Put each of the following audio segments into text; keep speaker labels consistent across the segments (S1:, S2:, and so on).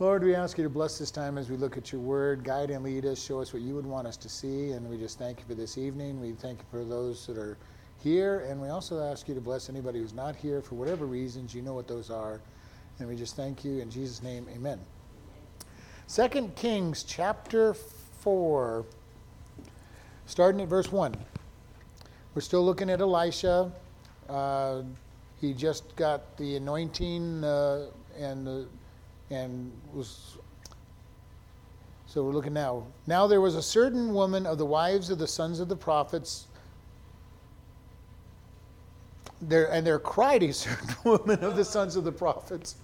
S1: Lord, we ask you to bless this time as we look at your word, guide and lead us, show us what you would want us to see, and we just thank you for this evening. We thank you for those that are here, and we also ask you to bless anybody who's not here for whatever reasons. You know what those are. And we just thank you in Jesus' name, amen. Second Kings chapter 4, starting at verse 1. We're still looking at Elisha. Uh, he just got the anointing uh, and the and was so we're looking now. Now there was a certain woman of the wives of the sons of the prophets. There and there cried a certain woman of the sons of the prophets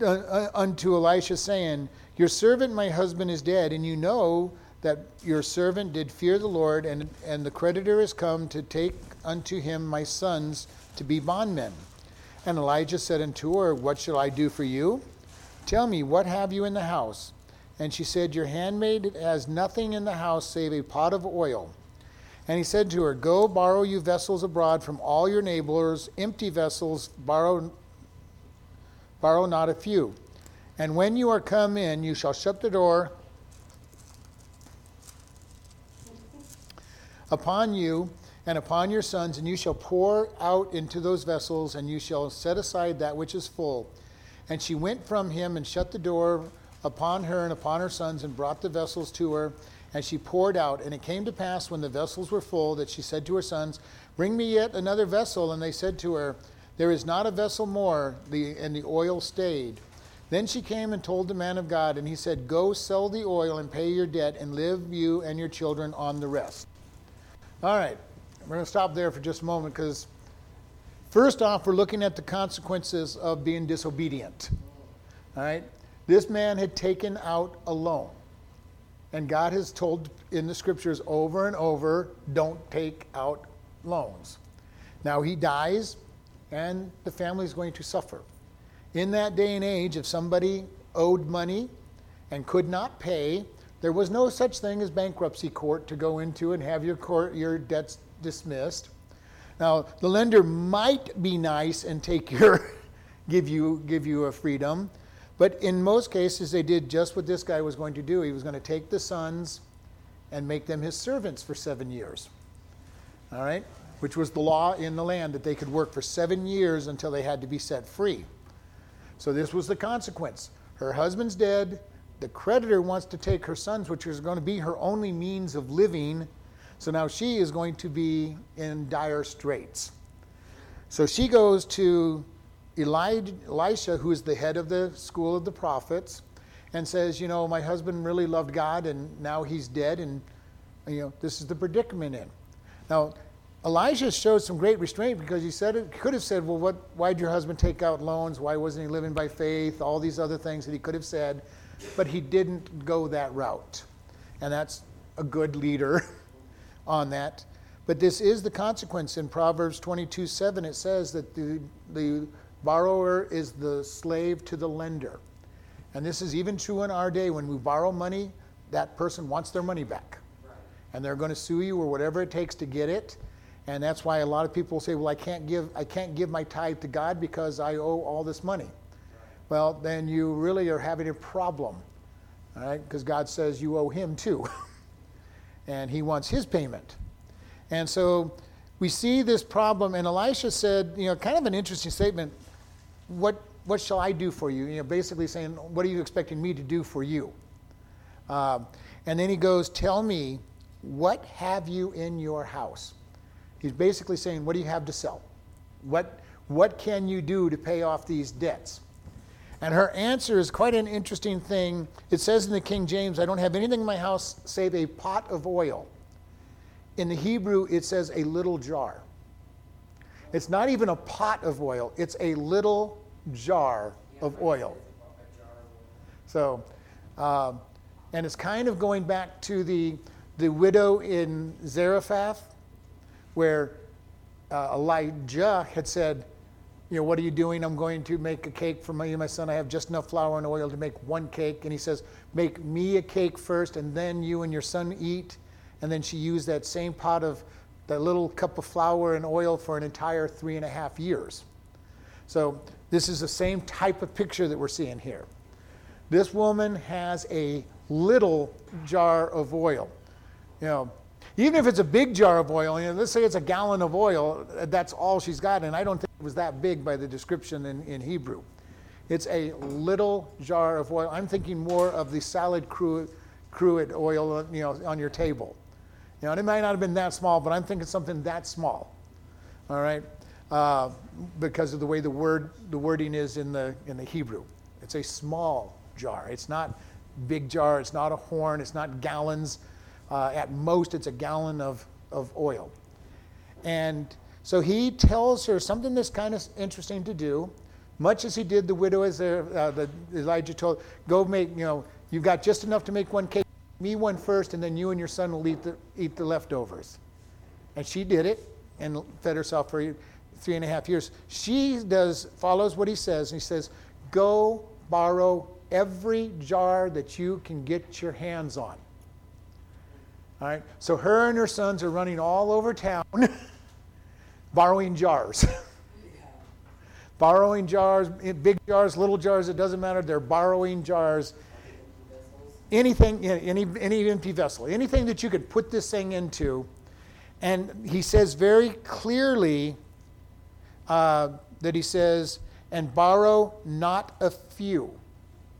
S1: uh, uh, unto Elisha, saying, Your servant, my husband, is dead, and you know that your servant did fear the Lord, and, and the creditor is come to take unto him my sons to be bondmen. And Elisha said unto her, What shall I do for you? Tell me, what have you in the house? And she said, Your handmaid has nothing in the house save a pot of oil. And he said to her, Go borrow you vessels abroad from all your neighbors, empty vessels, borrow, borrow not a few. And when you are come in, you shall shut the door upon you and upon your sons, and you shall pour out into those vessels, and you shall set aside that which is full and she went from him and shut the door upon her and upon her sons and brought the vessels to her. And she poured out. And it came to pass when the vessels were full that she said to her sons, Bring me yet another vessel. And they said to her, There is not a vessel more. And the oil stayed. Then she came and told the man of God, and he said, Go sell the oil and pay your debt, and live you and your children on the rest. All right, we're going to stop there for just a moment because First off, we're looking at the consequences of being disobedient. All right? This man had taken out a loan. And God has told in the scriptures over and over don't take out loans. Now he dies, and the family is going to suffer. In that day and age, if somebody owed money and could not pay, there was no such thing as bankruptcy court to go into and have your, court, your debts dismissed. Now, the lender might be nice and take your, give you, give you a freedom, but in most cases, they did just what this guy was going to do. He was going to take the sons and make them his servants for seven years. All right? Which was the law in the land that they could work for seven years until they had to be set free. So this was the consequence. Her husband's dead. The creditor wants to take her sons, which is going to be her only means of living so now she is going to be in dire straits. So she goes to Elijah, Elisha, who is the head of the school of the prophets, and says, You know, my husband really loved God and now he's dead, and, you know, this is the predicament in. Now, Elijah showed some great restraint because he said it could have said, Well, what, why did your husband take out loans? Why wasn't he living by faith? All these other things that he could have said, but he didn't go that route. And that's a good leader on that. But this is the consequence in Proverbs 22 7. It says that the, the borrower is the slave to the lender. And this is even true in our day. When we borrow money, that person wants their money back. Right. And they're going to sue you or whatever it takes to get it. And that's why a lot of people say, well, I can't give, I can't give my tithe to God because I owe all this money. Right. Well, then you really are having a problem. All right? Because God says you owe him too. and he wants his payment. And so we see this problem, and Elisha said, you know, kind of an interesting statement. What what shall I do for you? You know, basically saying, what are you expecting me to do for you? Uh, and then he goes, tell me, what have you in your house? He's basically saying, what do you have to sell? What what can you do to pay off these debts? And her answer is quite an interesting thing. It says in the King James, I don't have anything in my house save a pot of oil. In the Hebrew, it says a little jar. It's not even a pot of oil, it's a little jar of oil. So, uh, and it's kind of going back to the, the widow in Zarephath, where uh, Elijah had said, you know, what are you doing? I'm going to make a cake for and my son. I have just enough flour and oil to make one cake. And he says, make me a cake first, and then you and your son eat. And then she used that same pot of that little cup of flour and oil for an entire three and a half years. So this is the same type of picture that we're seeing here. This woman has a little jar of oil. You know, even if it's a big jar of oil, you know, let's say it's a gallon of oil, that's all she's got. And I don't think was that big by the description in, in Hebrew. It's a little jar of oil. I'm thinking more of the salad cruet, oil you know, on your table. You know, it might not have been that small, but I'm thinking something that small. All right? Uh, because of the way the word the wording is in the in the Hebrew. It's a small jar. It's not big jar. It's not a horn. It's not gallons. Uh, at most, it's a gallon of, of oil. And so he tells her something that's kind of interesting to do, much as he did the widow as uh, the, Elijah told, go make, you know, you've got just enough to make one cake, me one first, and then you and your son will eat the, eat the leftovers. And she did it and fed herself for three and a half years. She does follows what he says, and he says, go borrow every jar that you can get your hands on. All right? So her and her sons are running all over town borrowing jars. borrowing jars, big jars, little jars, it doesn't matter. They're borrowing jars. Anything, any, any empty vessel, anything that you could put this thing into. And he says very clearly uh, that he says, and borrow not a few.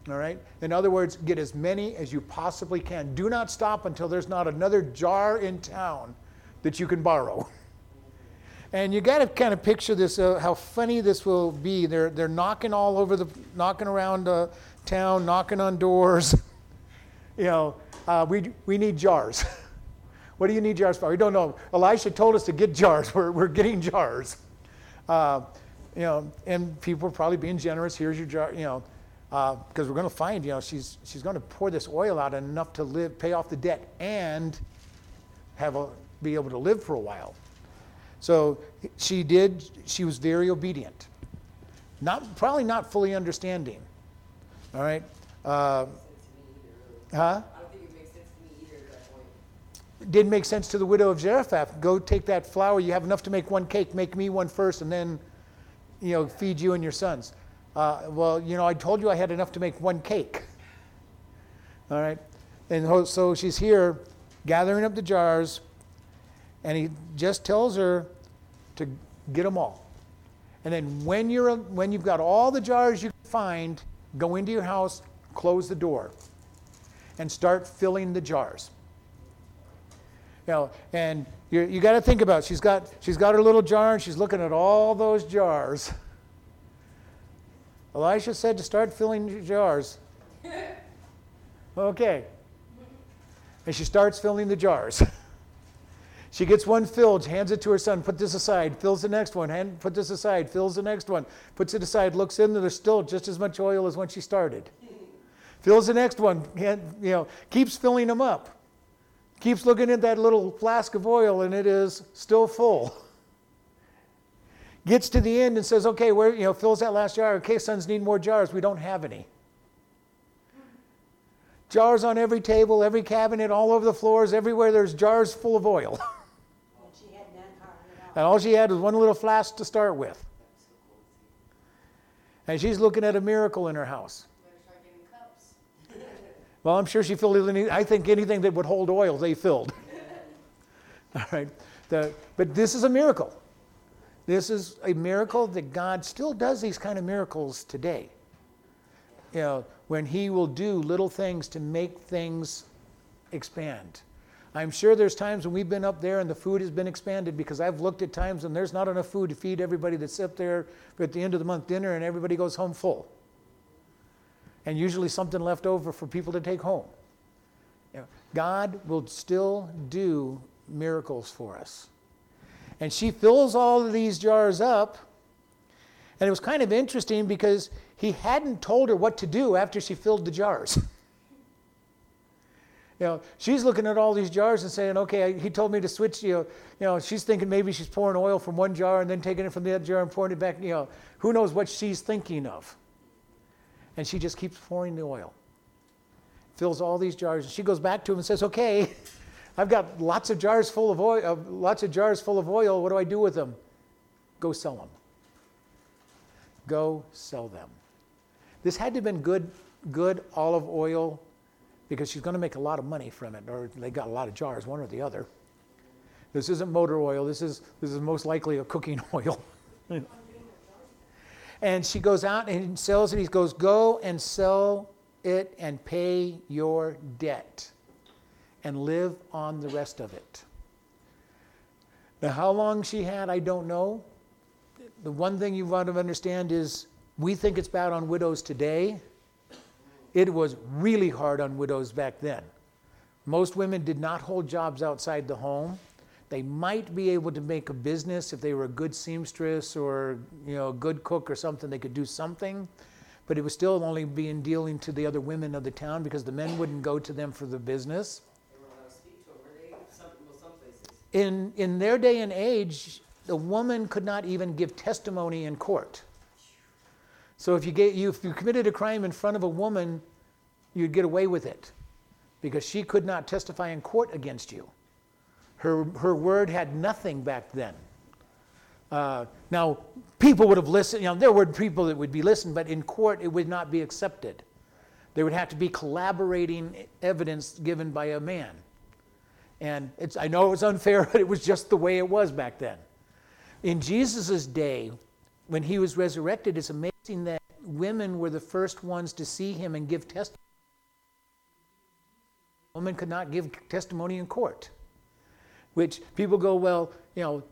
S1: All right? In other words, get as many as you possibly can. Do not stop until there's not another jar in town that you can borrow. And you got to kind of picture this, uh, how funny this will be. They're, they're knocking all over the, knocking around uh, town, knocking on doors. you know, uh, we, we need jars. what do you need jars for? We don't know. Elisha told us to get jars. We're, we're getting jars. Uh, you know, and people are probably being generous. Here's your jar, you know because uh, we're going to find, you know, she's, she's going to pour this oil out enough to live, pay off the debt and have a, be able to live for a while. So she did, she was very obedient. Not, probably not fully understanding. All right? Uh, huh? Didn't make sense to the widow of Zarephath. Go take that flour. You have enough to make one cake. Make me one first, and then, you know, feed you and your sons. Uh, well, you know, I told you I had enough to make one cake. All right? And so she's here gathering up the jars, and he just tells her to get them all. And then when, you're, when you've got all the jars you can find, go into your house, close the door, and start filling the jars. You know, and you you got to think about it. she's got she's got her little jar and she's looking at all those jars Elisha said to start filling your jars. Okay. And she starts filling the jars. she gets one filled, hands it to her son, put this aside, fills the next one, hand, put this aside, fills the next one, puts it aside, looks in, there. there's still just as much oil as when she started. fills the next one, you know, keeps filling them up. Keeps looking at that little flask of oil, and it is still full gets to the end and says, okay, where, you know, fills that last jar. Okay, sons need more jars. We don't have any. Jars on every table, every cabinet, all over the floors, everywhere there's jars full of oil. and all she had was one little flask to start with. And she's looking at a miracle in her house. well, I'm sure she filled anything. I think anything that would hold oil, they filled. all right. The, but this is a miracle. This is a miracle that God still does these kind of miracles today. You know, when He will do little things to make things expand. I'm sure there's times when we've been up there and the food has been expanded because I've looked at times when there's not enough food to feed everybody that's up there at the end of the month dinner and everybody goes home full. And usually something left over for people to take home. You know, God will still do miracles for us. And she fills all of these jars up. And it was kind of interesting because he hadn't told her what to do after she filled the jars. you know, she's looking at all these jars and saying, okay, he told me to switch, you know, you know, she's thinking maybe she's pouring oil from one jar and then taking it from the other jar and pouring it back, you know, who knows what she's thinking of. And she just keeps pouring the oil. Fills all these jars. And she goes back to him and says, okay, I've got lots of jars full of oil, uh, lots of jars full of oil. What do I do with them? Go sell them. Go sell them. This had to have been good good olive oil because she's going to make a lot of money from it, or they got a lot of jars, one or the other. This isn't motor oil. This is this is most likely a cooking oil. and she goes out and sells it. He goes, "Go and sell it and pay your debt, and live on the rest of it." Now, how long she had, I don't know. The one thing you want to understand is we think it's bad on widows today. It was really hard on widows back then. Most women did not hold jobs outside the home. They might be able to make a business if they were a good seamstress or you know a good cook or something. They could do something, but it was still only being dealing to the other women of the town because the men wouldn't go to them for the business. In in their day and age, the woman could not even give testimony in court. So if you, get, you, if you committed a crime in front of a woman, you'd get away with it because she could not testify in court against you. Her, her word had nothing back then. Uh, now, people would have listened, you know, there were people that would be listened, but in court it would not be accepted. There would have to be collaborating evidence given by a man. And I know it was unfair, but it was just the way it was back then. In Jesus' day, when he was resurrected, it's amazing that women were the first ones to see him and give testimony. Women could not give testimony in court, which people go, well, you know,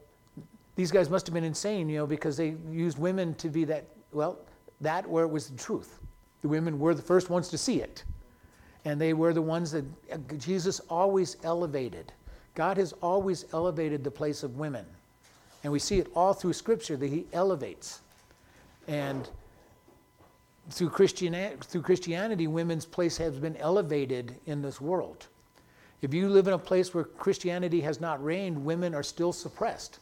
S1: these guys must have been insane, you know, because they used women to be that. Well, that where it was the truth. The women were the first ones to see it. And they were the ones that uh, Jesus always elevated. God has always elevated the place of women. And we see it all through Scripture that He elevates. And through, Christian, through Christianity, women's place has been elevated in this world. If you live in a place where Christianity has not reigned, women are still suppressed.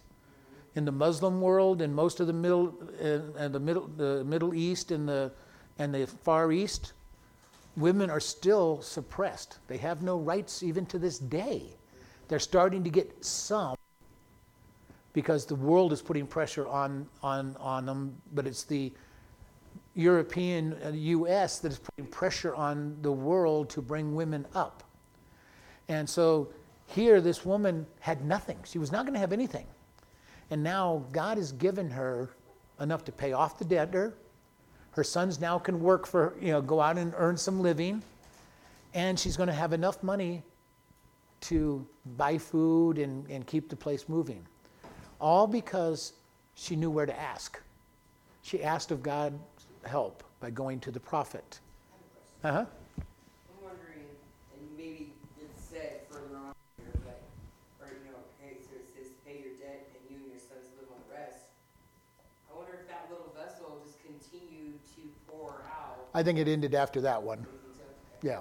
S1: In the Muslim world in most of the Middle, uh, the Middle, the Middle East and the, and the Far East, women are still suppressed. They have no rights even to this day. They're starting to get some because the world is putting pressure on, on, on them, but it's the European, uh, US that is putting pressure on the world to bring women up. And so here, this woman had nothing. She was not going to have anything. And now God has given her enough to pay off the debtor. Her sons now can work for, you know, go out and earn some living. And she's going to have enough money to buy food and, and keep the place moving all because she knew where to ask. She asked of God help by going to the prophet.
S2: Uh huh. I'm wondering, and maybe it's said further on here, but, or, you know, hey, so it says, pay your debt and you and your sons live on the rest. I wonder if that little vessel just continued to pour out.
S1: I think it ended after that one. Yeah.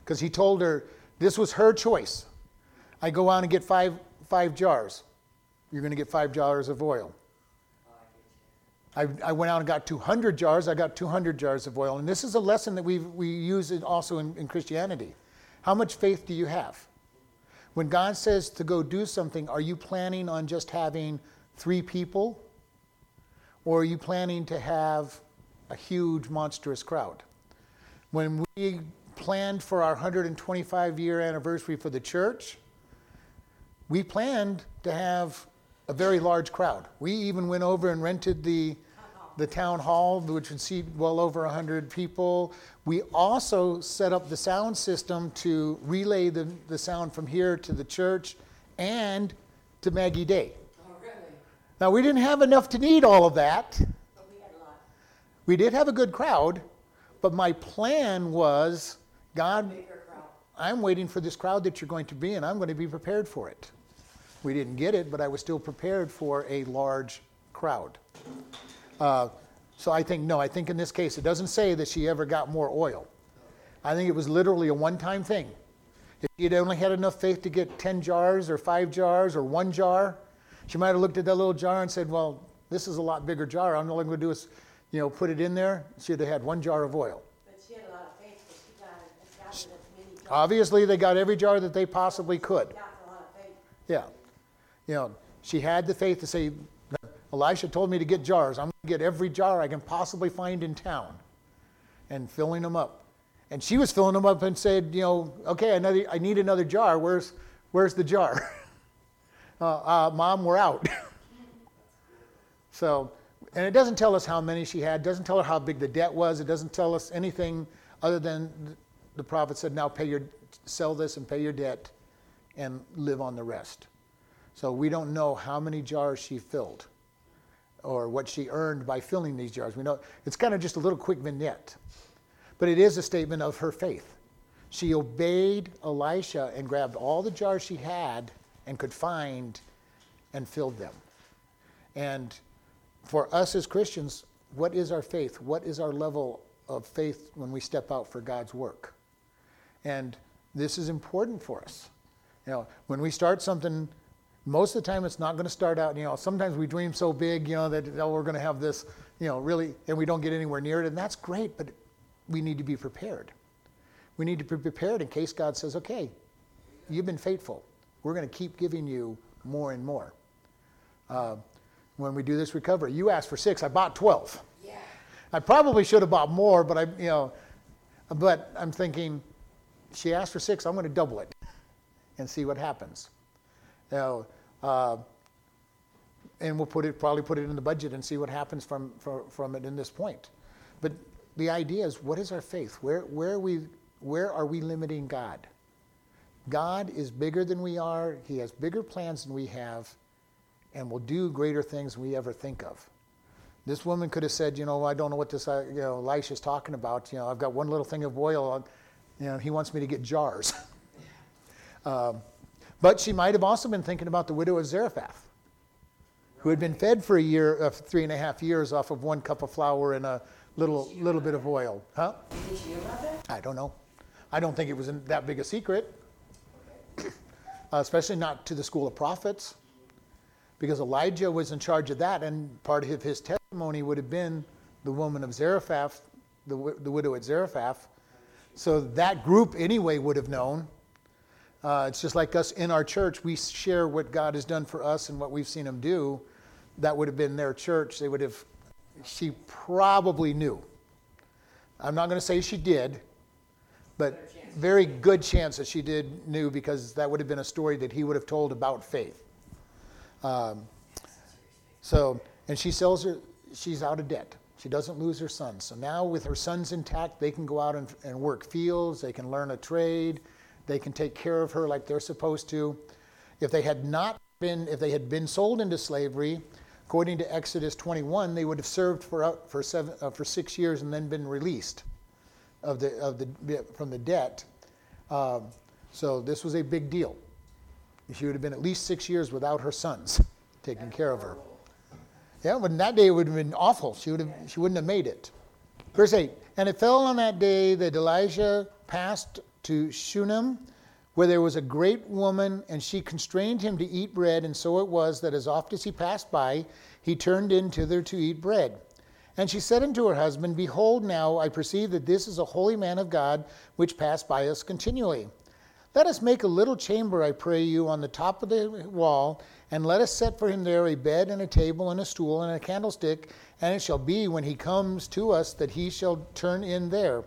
S1: Because he told her this was her choice. I go on and get five, five jars you're going to get five jars of oil. I, I, went out and got 200 jars. I got 200 jars of oil. And this is a lesson that we we use also in, in Christianity. How much faith do you have? When God says to go do something, are you planning on just having three people? Or are you planning to have a huge, monstrous crowd? When we planned for our 125 year anniversary for the church, we planned to have a very large crowd. We even went over and rented the the town hall, which would seat well over 100 people. We also set up the sound system to relay the, the sound from here to the church and to Maggie Day.
S2: Oh, really?
S1: Now, we didn't have enough to need all of that.
S2: But we had a lot.
S1: We did have a good crowd, but my plan was God, I'm waiting for this crowd that you're going to be, and I'm going to be prepared for it. We didn't get it, but I was still prepared for a large crowd. Uh, so I think, no, I think in this case, it doesn't say that she ever got more oil. I think it was literally a one time thing. If she had only had enough faith to get 10 jars or five jars or one jar, she might have looked at that little jar and said, well, this is a lot bigger jar. I'm all I'm going to do is, you know, put it in there. She'd have had one jar of oil.
S2: But she had a lot of faith, but she got, got as many jars.
S1: Obviously, they got every jar that they possibly could. Yeah. You know, she had the faith to say, Elisha told me to get jars. I'm going to get every jar I can possibly find in town and filling them up. And she was filling them up and said, you know, okay, another, I need another jar. Where's, where's the jar? uh, uh, Mom, we're out. so, and it doesn't tell us how many she had. Doesn't tell her how big the debt was. It doesn't tell us anything other than the prophet said, now pay your, sell this and pay your debt and live on the rest. So we don't know how many jars she filled or what she earned by filling these jars. We know it's kind of just a little quick vignette. But it is a statement of her faith. She obeyed Elisha and grabbed all the jars she had and could find and filled them. And for us as Christians, what is our faith? What is our level of faith when we step out for God's work? And this is important for us. You know, when we start something, most of the time it's not going to start out, you know, sometimes we dream so big, you know, that oh, we're going to have this, you know, really, and we don't get anywhere near it, and that's great, but we need to be prepared. We need to be prepared in case God says, okay, you've been faithful. We're going to keep giving you more and more. Uh, when we do this recovery, you asked for six, I bought 12.
S2: Yeah.
S1: I probably should have bought more, but I, you know, but I'm thinking, she asked for six, I'm going to double it and see what happens. Know, uh, and we'll put it probably put it in the budget and see what happens from from, from it in this point. But the idea is, what is our faith? Where where are we where are we limiting God? God is bigger than we are. He has bigger plans than we have, and will do greater things than we ever think of. This woman could have said, you know, I don't know what this, uh, you know, Elisha's talking about. You know, I've got one little thing of oil. You know, he wants me to get jars. um, but she might have also been thinking about the widow of Zarephath, who had been fed for a year, uh, three and a half years off of one cup of flour and a little, little bit of oil. Huh?
S2: Did she know about that?
S1: I don't know. I don't think it was that big a secret, uh, especially not to the school of prophets, because Elijah was in charge of that, and part of his testimony would have been the woman of Zarephath, the, the widow at Zarephath, so that group anyway would have known. Uh, it's just like us in our church. We share what God has done for us and what we've seen Him do. That would have been their church. They would have. She probably knew. I'm not going to say she did, but very good chance that she did knew because that would have been a story that he would have told about faith. Um, so, and she sells her. She's out of debt. She doesn't lose her sons. So now, with her sons intact, they can go out and, and work fields, they can learn a trade, they can take care of her like they're supposed to. If they had not been, if they had been sold into slavery, according to Exodus 21, they would have served for, uh, for, seven, uh, for six years and then been released of the, of the, from the debt. Um, so this was a big deal. She would have been at least six years without her sons taking care of her. Yeah, but that day it would have been awful. She, would have, she wouldn't have made it. Verse 8 And it fell on that day that Elisha passed to Shunem, where there was a great woman, and she constrained him to eat bread. And so it was that as oft as he passed by, he turned in thither to eat bread. And she said unto her husband, Behold, now I perceive that this is a holy man of God, which passed by us continually. Let us make a little chamber, I pray you, on the top of the wall, and let us set for him there a bed and a table and a stool and a candlestick. And it shall be when he comes to us that he shall turn in there.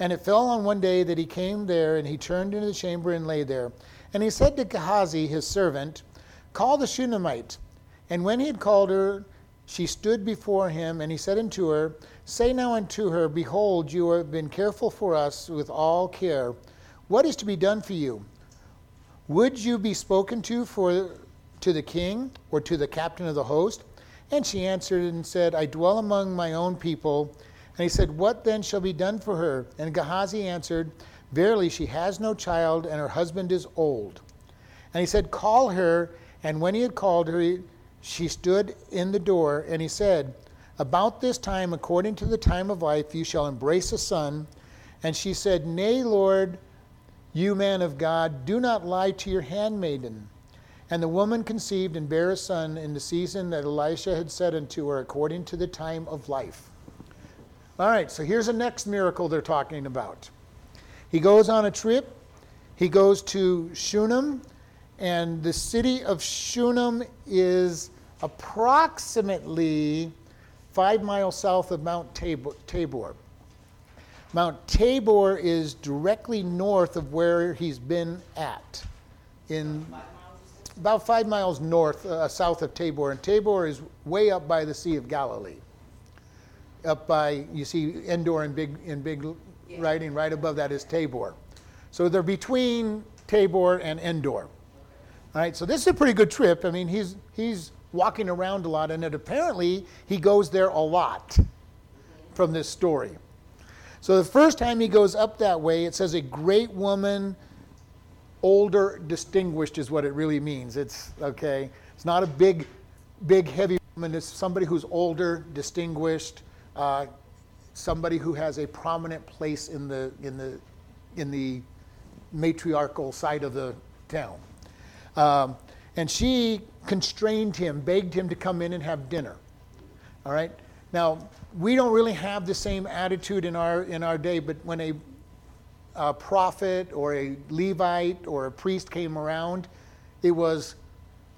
S1: And it fell on one day that he came there, and he turned into the chamber and lay there. And he said to Gehazi, his servant, Call the Shunammite. And when he had called her, she stood before him, and he said unto her, Say now unto her, Behold, you have been careful for us with all care. What is to be done for you? Would you be spoken to for to the king or to the captain of the host? And she answered and said, I dwell among my own people. And he said, What then shall be done for her? And Gehazi answered, Verily, she has no child, and her husband is old. And he said, Call her. And when he had called her, she stood in the door. And he said, About this time, according to the time of life, you shall embrace a son. And she said, Nay, Lord, you man of God, do not lie to your handmaiden. And the woman conceived and bare a son in the season that Elisha had said unto her, according to the time of life. All right, so here's the next miracle they're talking about. He goes on a trip. He goes to Shunem, and the city of Shunem is approximately five miles south of Mount Tabor. Mount Tabor is directly north of where he's been at, in about five miles north, uh, south of Tabor. And Tabor is way up by the Sea of Galilee. Up by, you see Endor in big, in big
S2: Yeah.
S1: writing, right above that is Tabor. So they're between Tabor and Endor. All right, so this is a pretty good trip. I mean, he's, he's walking around a lot, and it, apparently he goes there a lot from this story. So the first time he goes up that way, it says a great woman, older, distinguished is what it really means. It's okay. It's not a big, big, heavy woman. It's somebody who's older, distinguished, uh, somebody who has a prominent place in the in the in the matriarchal side of the town. Um, and she constrained him, begged him to come in and have dinner. All right. Now we don't really have the same attitude in our in our day, but when a, a prophet or a Levite or a priest came around, it was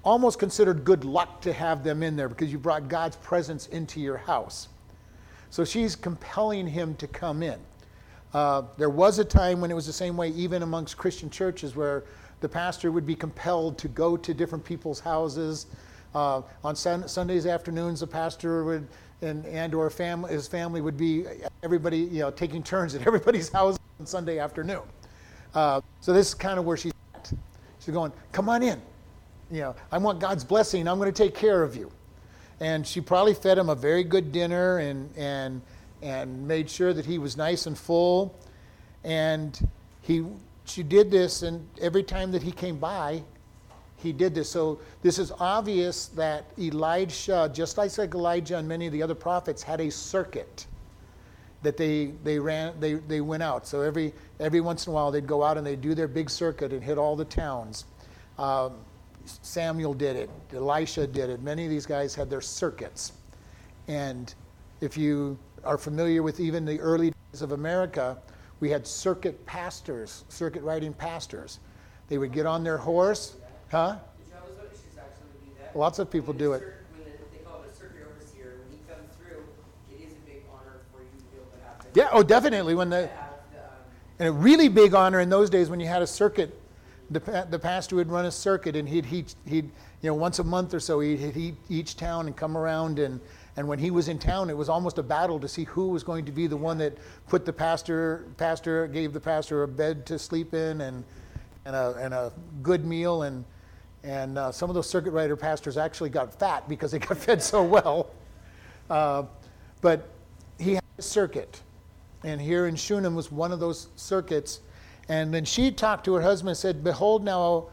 S1: almost considered good luck to have them in there because you brought God's presence into your house. So she's compelling him to come in. Uh, there was a time when it was the same way, even amongst Christian churches, where the pastor would be compelled to go to different people's houses. Uh, on sun- Sundays afternoons, the pastor would and and or family, his family would be everybody, you know, taking turns at everybody's house on Sunday afternoon. Uh, so this is kind of where she's at. She's going, "Come on in. You know, I want God's blessing. I'm going to take care of you." And she probably fed him a very good dinner and and and made sure that he was nice and full. And he she did this, and every time that he came by, he did this. So this is obvious that Elisha, just like Elijah and many of the other prophets, had a circuit that they they ran they, they went out. So every every once in a while they'd go out and they'd do their big circuit and hit all the towns. Um, Samuel did it. Elisha did it. Many of these guys had their circuits. And if you are familiar with even the early days of America, we had circuit pastors, circuit riding pastors. They would get on their horse, huh? Lots of people do it. Yeah, oh, definitely. When the and a really big honor in those days when you had a circuit, the, the pastor would run a circuit and he'd, he'd, he'd you know, once a month or so, he'd hit each- town and come around. And, and when he was in town, it was almost a battle to see who was going to be the one that put the pastor, pastor gave the pastor a bed to sleep in and, and, a, and a good meal. And, and uh, some of those circuit rider pastors actually got fat because they got fed so well. Uh, but he had a circuit. And here in Shunem was one of those circuits. And then she talked to her husband and said, Behold, now,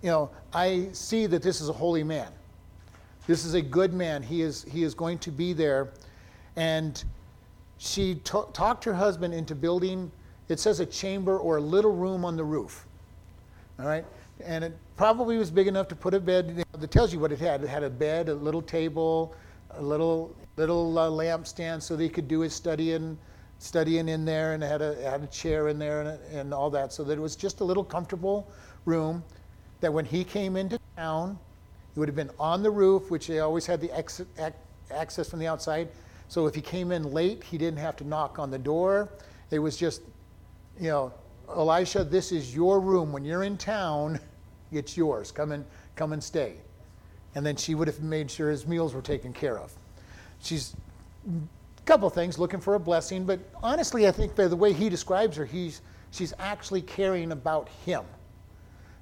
S1: you know, I see that this is a holy man. This is a good man. He is, he is going to be there. And she ta- talked her husband into building, it says a chamber or a little room on the roof. All right? And it probably was big enough to put a bed. It tells you what it had. It had a bed, a little table, a little little uh, lampstand so that he could do his studying, studying in there, and had a had a chair in there and, and all that. So that it was just a little comfortable room. That when he came into town, he would have been on the roof, which they always had the exit, ac- access from the outside. So if he came in late, he didn't have to knock on the door. It was just you know, Elisha, this is your room. When you're in town, it's yours. Come and come and stay. And then she would have made sure his meals were taken care of. She's couple things looking for a blessing, but honestly, I think by the way he describes her, he's she's actually caring about him.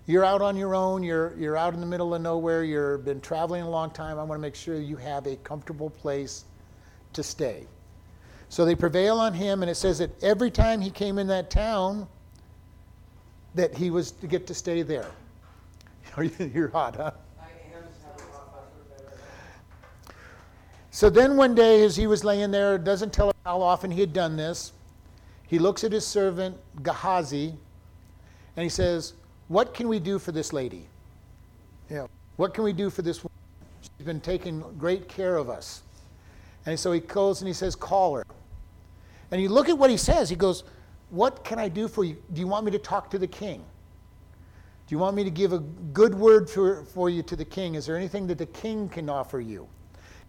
S1: You're out on your own. You're you're out in the middle of nowhere. You've been traveling a long time. I want to make sure you have a comfortable place to stay. So they prevail on him, and it says that every time he came in that town, that he was to get to stay there. You're hot, huh?
S2: I am just having a hot flash for better.
S1: So then one day, as he was laying there, doesn't tell us how often he had done this. He looks at his servant Gehazi, and he says, "What can we do for this lady? What can we do for this woman? She's been taking great care of us." And so he goes and he says, "Call her." And you look at what he says. He goes, "What can I do for you? Do you want me to talk to the king? Do you want me to give a good word for, for you to the king? Is there anything that the king can offer you?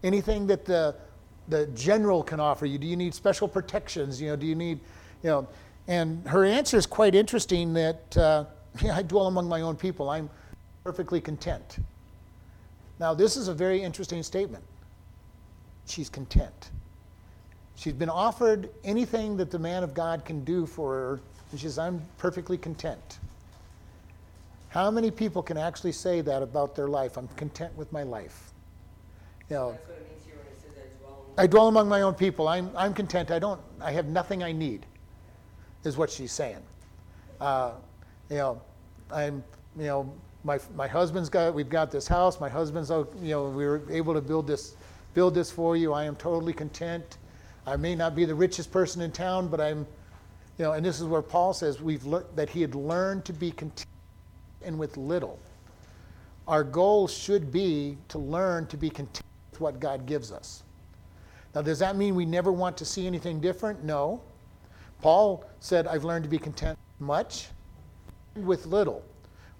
S1: Anything that the the general can offer you? Do you need special protections? You know, do you need You know, and her answer is quite interesting that, uh, I dwell among my own people. I'm perfectly content. Now, this is a very interesting statement. She's content. She's been offered anything that the man of God can do for her, and she says, I'm perfectly content. How many people can actually say that about their life? I'm content with my life. You know,
S2: That's what it means here when it says I dwell in
S1: I dwell among my own people. I'm, I'm content. I don't. I have nothing I need. Is what she's saying. Uh, you know, I'm. You know, my my husband's got. We've got this house. My husband's. oh, You know, we were able to build this, build this for you. I am totally content. I may not be the richest person in town, but I'm. You know, and this is where Paul says we've learned that he had learned to be content and with little. Our goal should be to learn to be content what God gives us. Now, does that mean we never want to see anything different? No. Paul said, I've learned to be content much with little.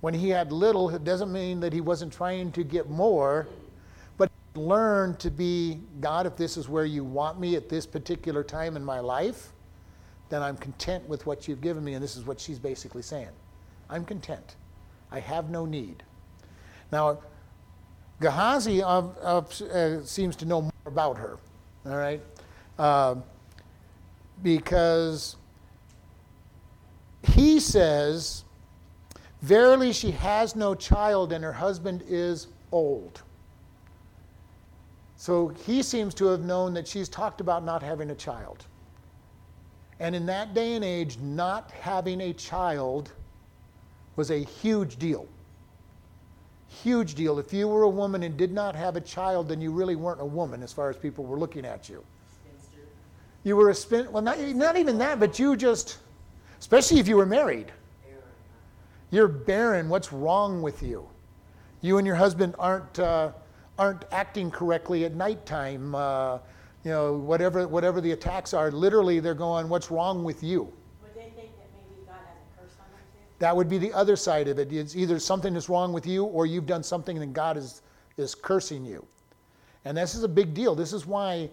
S1: When he had little, it doesn't mean that he wasn't trying to get more, but learn to be God, if this is where you want me at this particular time in my life, then I'm content with what you've given me. And this is what she's basically saying I'm content. I have no need. Now, Gehazi uh, uh, seems to know more about her, all right? Uh, because he says, Verily she has no child, and her husband is old. So he seems to have known that she's talked about not having a child. And in that day and age, not having a child was a huge deal. Huge deal. If you were a woman and did not have a child, then you really weren't a woman as far as people were looking at you.
S2: spinster.
S1: You were a spin. Well, not, not even that, but you just, especially if you were married, you're barren. What's wrong with you? You and your husband aren't uh, aren't acting correctly at nighttime. Uh, you know, whatever whatever the attacks are, literally they're going, "What's wrong with you?"
S3: Would they think that maybe God has a curse on them too?
S1: That would be the other side of it. It's either something is wrong with you, or you've done something and God is is cursing you. And this is a big deal. This is why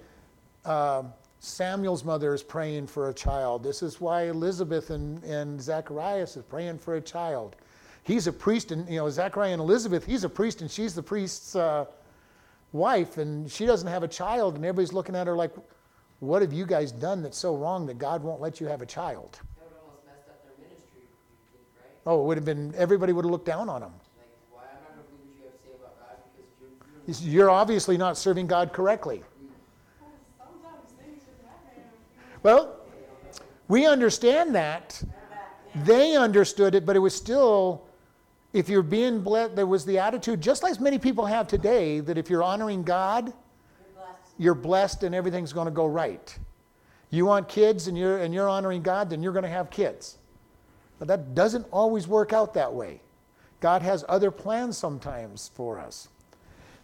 S1: uh, Samuel's mother is praying for a child. This is why Elizabeth and, and Zacharias is praying for a child. He's a priest, and you know Zachariah and Elizabeth. He's a priest, and she's the priest's uh, wife, and she doesn't have a child, and everybody's looking at her like, "What have you guys done that's so wrong that God won't let you have a child?"
S2: That would almost messed up their ministry, you think, right?
S1: Oh, it would have been everybody would have looked down on them.
S2: Like, why? I'm not gonna believe what you have to say about God because you're,
S1: obviously not serving God correctly. Well, we understand that. They understood it, but it was still, if you're being blessed, there was the attitude, just like many people have today, that if you're honoring God,
S3: You're blessed.
S1: you're blessed and everything's going to go right. You want kids and you're, and you're honoring God, then you're going to have kids. But that doesn't always work out that way. God has other plans sometimes for us.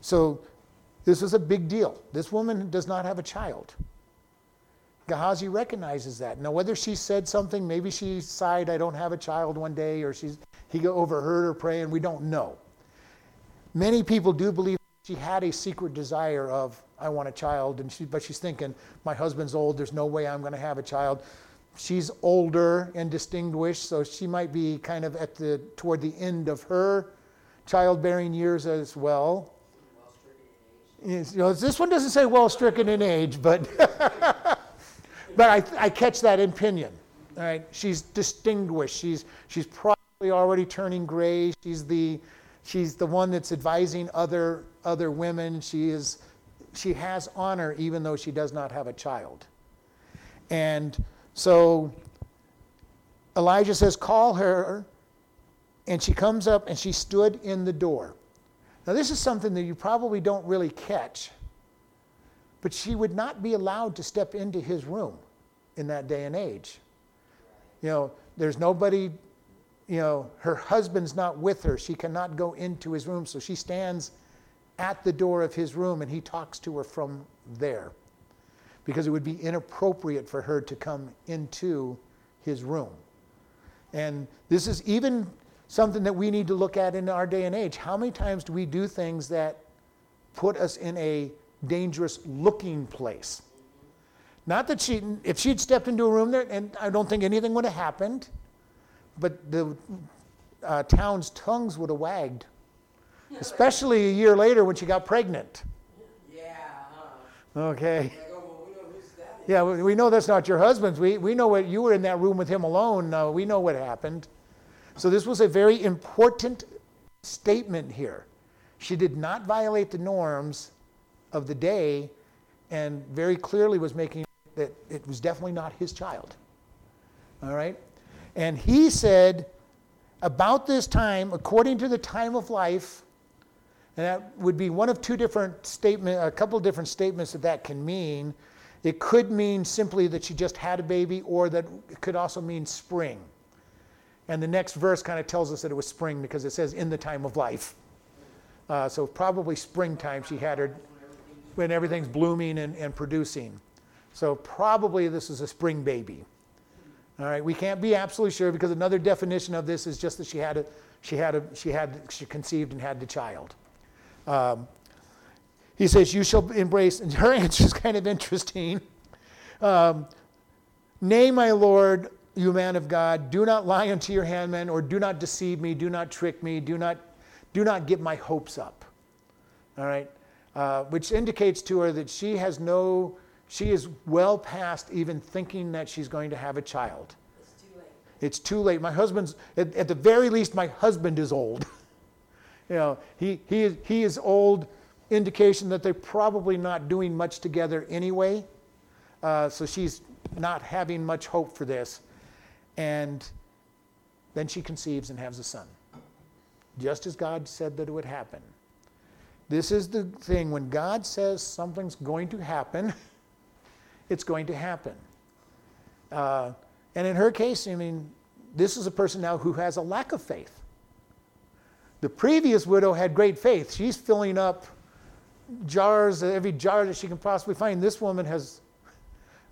S1: So this is a big deal. This woman does not have a child. Gehazi recognizes that. Now, whether she said something, maybe she sighed, I don't have a child one day, or she's, he overheard her praying, we don't know. Many people do believe she had a secret desire of, I want a child, and she, but she's thinking, my husband's old, there's no way I'm going to have a child. She's older and distinguished, so she might be kind of at the toward the end of her childbearing years as well. you know, this one doesn't say well stricken in age, but but I, I catch that opinion. All right, she's distinguished. She's she's probably already turning gray. She's the she's the one that's advising other other women. She is she has honor even though she does not have a child. And so Elijah says, "Call her." And she comes up and she stood in the door. Now, this is something that you probably don't really catch, but she would not be allowed to step into his room in that day and age. You know, there's nobody, you know, her husband's not with her. She cannot go into his room, so she stands at the door of his room and he talks to her from there because it would be inappropriate for her to come into his room. And this is even something that we need to look at in our day and age. How many times do we do things that put us in a dangerous looking place? Not that she, if she'd stepped into a room there, and I don't think anything would have happened, but the uh, town's tongues would have wagged, especially a year later when she got pregnant.
S2: Yeah, huh?
S1: Okay.
S2: Like, oh, well, we know who's that. is.
S1: Yeah, we know that's not your husband's. We, we know what you were in that room with him alone. Uh, we know what happened. So this was a very important statement here. She did not violate the norms of the day and very clearly was making that it was definitely not his child. All right? And he said, about this time, according to the time of life, and that would be one of two different statement, a couple of different statements that that can mean. It could mean simply that she just had a baby, or that it could also mean spring. And the next verse kind of tells us that it was spring because it says in the time of life. Uh, so probably springtime she had her when everything's blooming and, and producing. So probably this is a spring baby. All right, we can't be absolutely sure because another definition of this is just that she had a, she had a, she had she conceived and had the child. Um, he says, "You shall embrace." And her answer is kind of interesting. Um, Nay, my Lord, you man of God, do not lie unto your handman, or do not deceive me, do not trick me, do not, do not get my hopes up. All right, uh, which indicates to her that she has no, she is well past even thinking that she's going to have a child.
S3: It's too late.
S1: It's too late. My husband's, at, at the very least, my husband is old. you know, he, he, is, he is old, indication that they're probably not doing much together anyway. Uh, so she's not having much hope for this. And then she conceives and has a son, just as God said that it would happen. This is the thing when God says something's going to happen, it's going to happen. Uh, and in her case, I mean, this is a person now who has a lack of faith. The previous widow had great faith. She's filling up jars, every jar that she can possibly find. This woman has,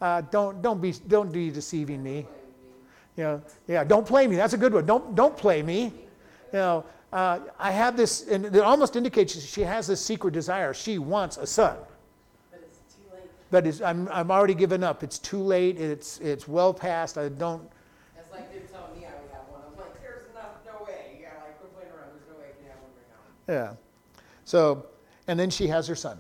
S1: uh, don't, don't, be, don't be deceiving me. You know, yeah, don't play me. That's a good one. Don't, don't play me. You know, uh, I have this, and it almost indicates she has this secret desire. She wants a son.
S3: But it's too late.
S1: But it's, I'm, I'm already given up. It's too late. It's, it's well past. I don't,
S2: That's like them telling me I would have one. I'm like, there's enough, no way. Yeah, like, quit playing around. There's no way I can have one right now.
S1: Yeah. So, and then she has her son.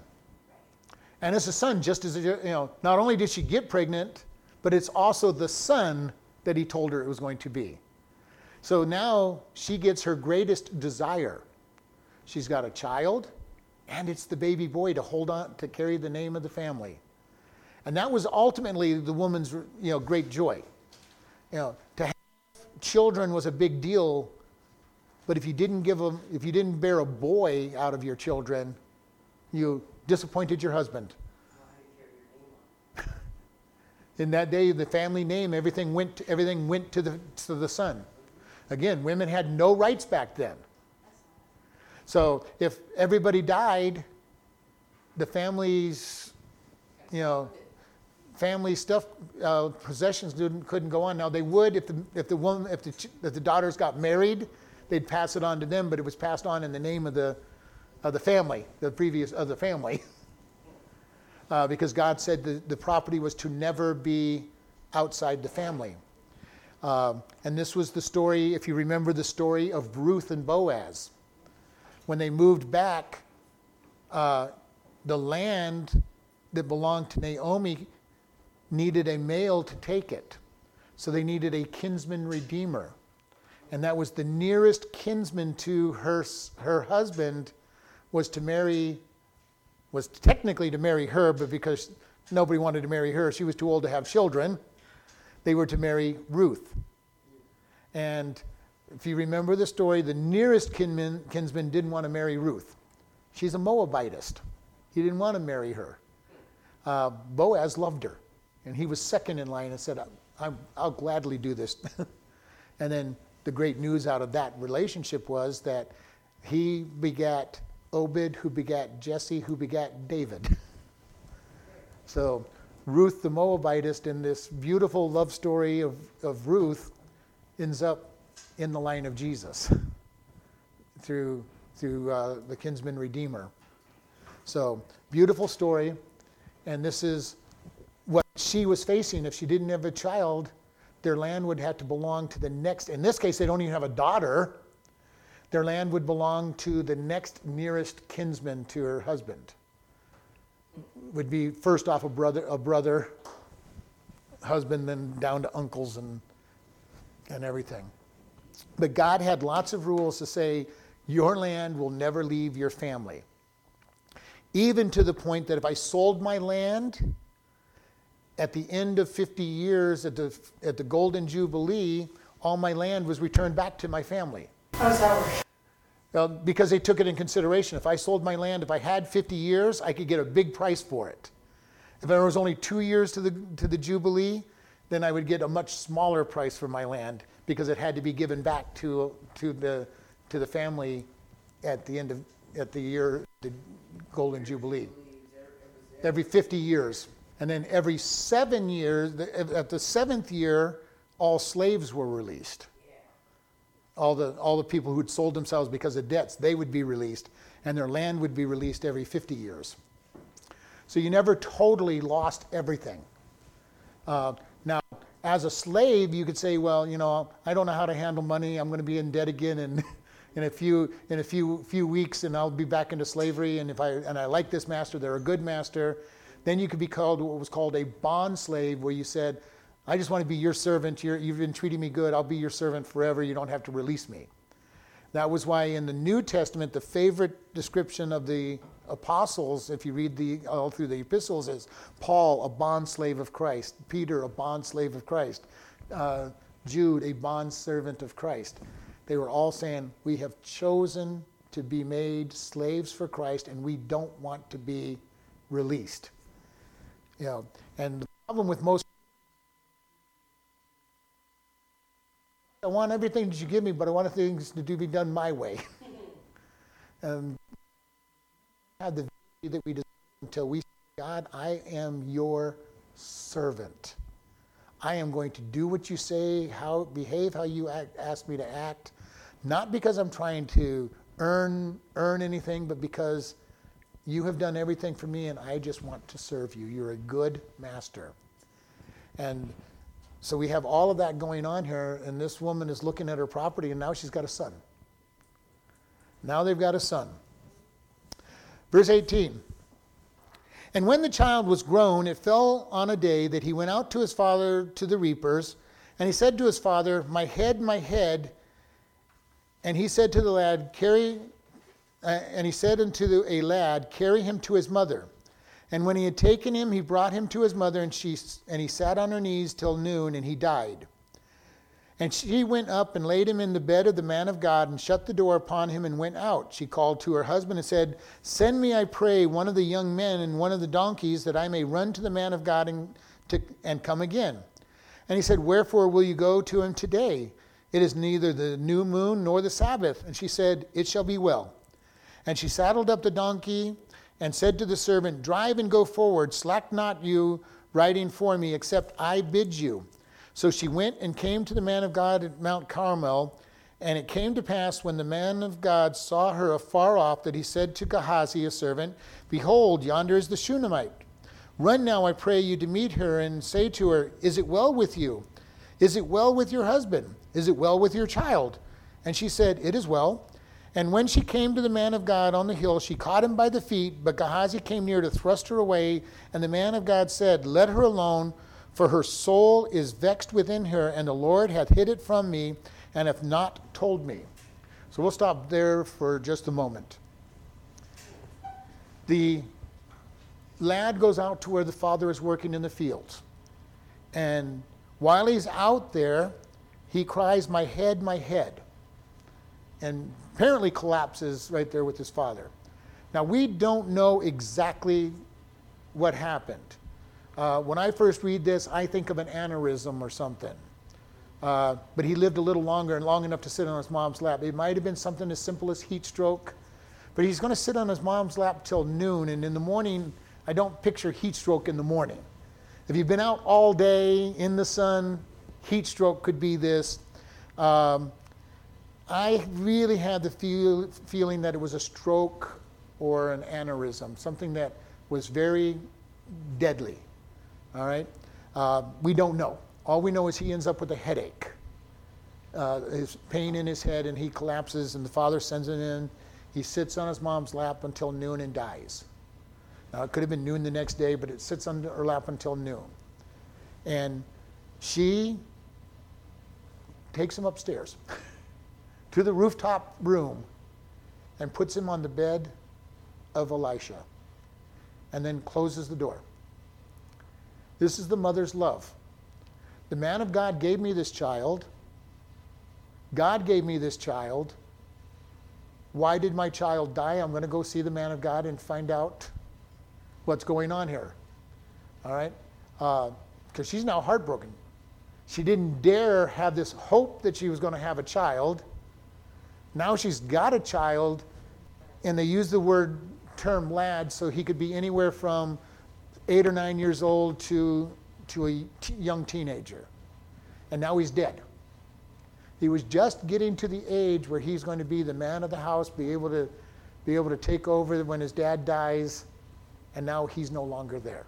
S1: And it's a son, just as, you know, not only did she get pregnant, but it's also the son that he told her it was going to be. So now she gets her greatest desire. She's got a child, and it's the baby boy to hold on, to carry the name of the family. And that was ultimately the woman's, you know, great joy. You know, to have children was a big deal but if you didn't give them, if you didn't bear a boy out of your children, you disappointed your husband. In that day, the family name, everything went, to, everything went to the to the son. Again, women had no rights back then. So if everybody died, the family's, you know, family stuff, uh, possessions didn't, couldn't go on. Now they would if the if the woman if the if the daughters got married, they'd pass it on to them, but it was passed on in the name of the of the family, the previous of the family, uh, because God said the, the property was to never be outside the family. Um, and this was the story, if you remember the story of Ruth and Boaz. When they moved back, uh, the land that belonged to Naomi needed a male to take it. So they needed a kinsman redeemer. And that was the nearest kinsman to her, her husband was to marry, was technically to marry her, but because nobody wanted to marry her, she was too old to have children, they were to marry Ruth. And if you remember the story, the nearest kinman, kinsman didn't want to marry Ruth. She's a Moabitess. He didn't want to marry her. Uh, Boaz loved her, and he was second in line and said, I'm, I'll gladly do this. and then the great news out of that relationship was that he begat Obed, who begat Jesse, who begat David. so Ruth the Moabitess in this beautiful love story of, of Ruth ends up in the line of Jesus through, through uh, the kinsman redeemer. So beautiful story, and this is what she was facing. If she didn't have a child, their land would have to belong to the next. In this case, they don't even have a daughter. Their land would belong to the next nearest kinsman to her husband. Would be first off a brother, a brother, husband, then down to uncles and and everything. But God had lots of rules to say, your land will never leave your family. Even to the point that if I sold my land at the end of 50 years at the, at the Golden Jubilee, all my land was returned back to my family.
S3: How does that work?
S1: Because they took it in consideration. If I sold my land, if I had 50 years, I could get a big price for it. If there was only two years to the, to the Jubilee, then I would get a much smaller price for my land because it had to be given back to, to, the, to the family at the end of at the year, the Golden Jubilee. Every 50 years. And then every seven years, at the seventh year, all slaves were released. All the, all the people who'd sold themselves because of debts, they would be released, and their land would be released every 50 years. So you never totally lost everything. Uh, now, as a slave, you could say, well, you know, I don't know how to handle money. I'm going to be in debt again in, in a few in a few few weeks, and I'll be back into slavery. And if I and I like this master, they're a good master. Then you could be called what was called a bond slave, where you said, I just want to be your servant. you you've been treating me good. I'll be your servant forever. You don't have to release me. That was why in the New Testament, the favorite description of the apostles, if you read the all through the epistles, is Paul, a bond slave of Christ, Peter, a bond slave of Christ, uh, Jude, a bond servant of Christ. They were all saying, We have chosen to be made slaves for Christ, and we don't want to be released. You know, and the problem with most I want everything that you give me, but I want things to do, be done my way. and um, have the victory that we deserve until we say, God, I am your servant. I am going to do what you say, how behave how you act, ask me to act, not because I'm trying to earn earn anything, but because you have done everything for me and I just want to serve you. You're a good master. And so we have all of that going on here, and this woman is looking at her property, and now she's got a son. Now they've got a son. Verse 18 And when the child was grown, it fell on a day that he went out to his father to the reapers, and he said to his father, My head, my head. And he said to the lad, Carry, uh, and he said unto the, a lad, Carry him to his mother. And when he had taken him, he brought him to his mother, and, she, and he sat on her knees till noon, and he died. And she went up and laid him in the bed of the man of God, and shut the door upon him, and went out. She called to her husband and said, Send me, I pray, one of the young men and one of the donkeys, that I may run to the man of God and, to, and come again. And he said, Wherefore will you go to him today? It is neither the new moon nor the Sabbath. And she said, It shall be well. And she saddled up the donkey and said to the servant, Drive and go forward, slack not you riding for me, except I bid you. So she went and came to the man of God at Mount Carmel. And it came to pass when the man of God saw her afar off that he said to Gehazi, a servant, Behold, yonder is the Shunammite. Run now, I pray you, to meet her and say to her, Is it well with you? Is it well with your husband? Is it well with your child? And she said, It is well. And when she came to the man of God on the hill, she caught him by the feet, but Gehazi came near to thrust her away. And the man of God said, Let her alone, for her soul is vexed within her, and the Lord hath hid it from me, and hath not told me. So we'll stop there for just a moment. The lad goes out to where the father is working in the fields. And while he's out there, he cries, My head, my head. And apparently collapses right there with his father. Now, we don't know exactly what happened. Uh, when I first read this, I think of an aneurysm or something. Uh, but he lived a little longer and long enough to sit on his mom's lap. It might have been something as simple as heat stroke, but he's going to sit on his mom's lap till noon. And in the morning, I don't picture heat stroke in the morning. If you've been out all day in the sun, heat stroke could be this. Um, I really had the feel, feeling that it was a stroke or an aneurysm, something that was very deadly. All right? Uh, we don't know. All we know is he ends up with a headache, uh, his pain in his head, and he collapses, and the father sends him in. He sits on his mom's lap until noon and dies. Now, it could have been noon the next day, but it sits on her lap until noon. And she takes him upstairs to the rooftop room and puts him on the bed of Elisha and then closes the door. This is the mother's love. The man of God gave me this child. God gave me this child. Why did my child die? I'm going to go see the man of God and find out what's going on here. All right? Because uh, she's now heartbroken. She didn't dare have this hope that she was going to have a child. Now she's got a child, and they use the word term lad, so he could be anywhere from eight or nine years old to, to a t- young teenager. And now he's dead. He was just getting to the age where he's going to be the man of the house, be able to, be able to take over when his dad dies, and now he's no longer there.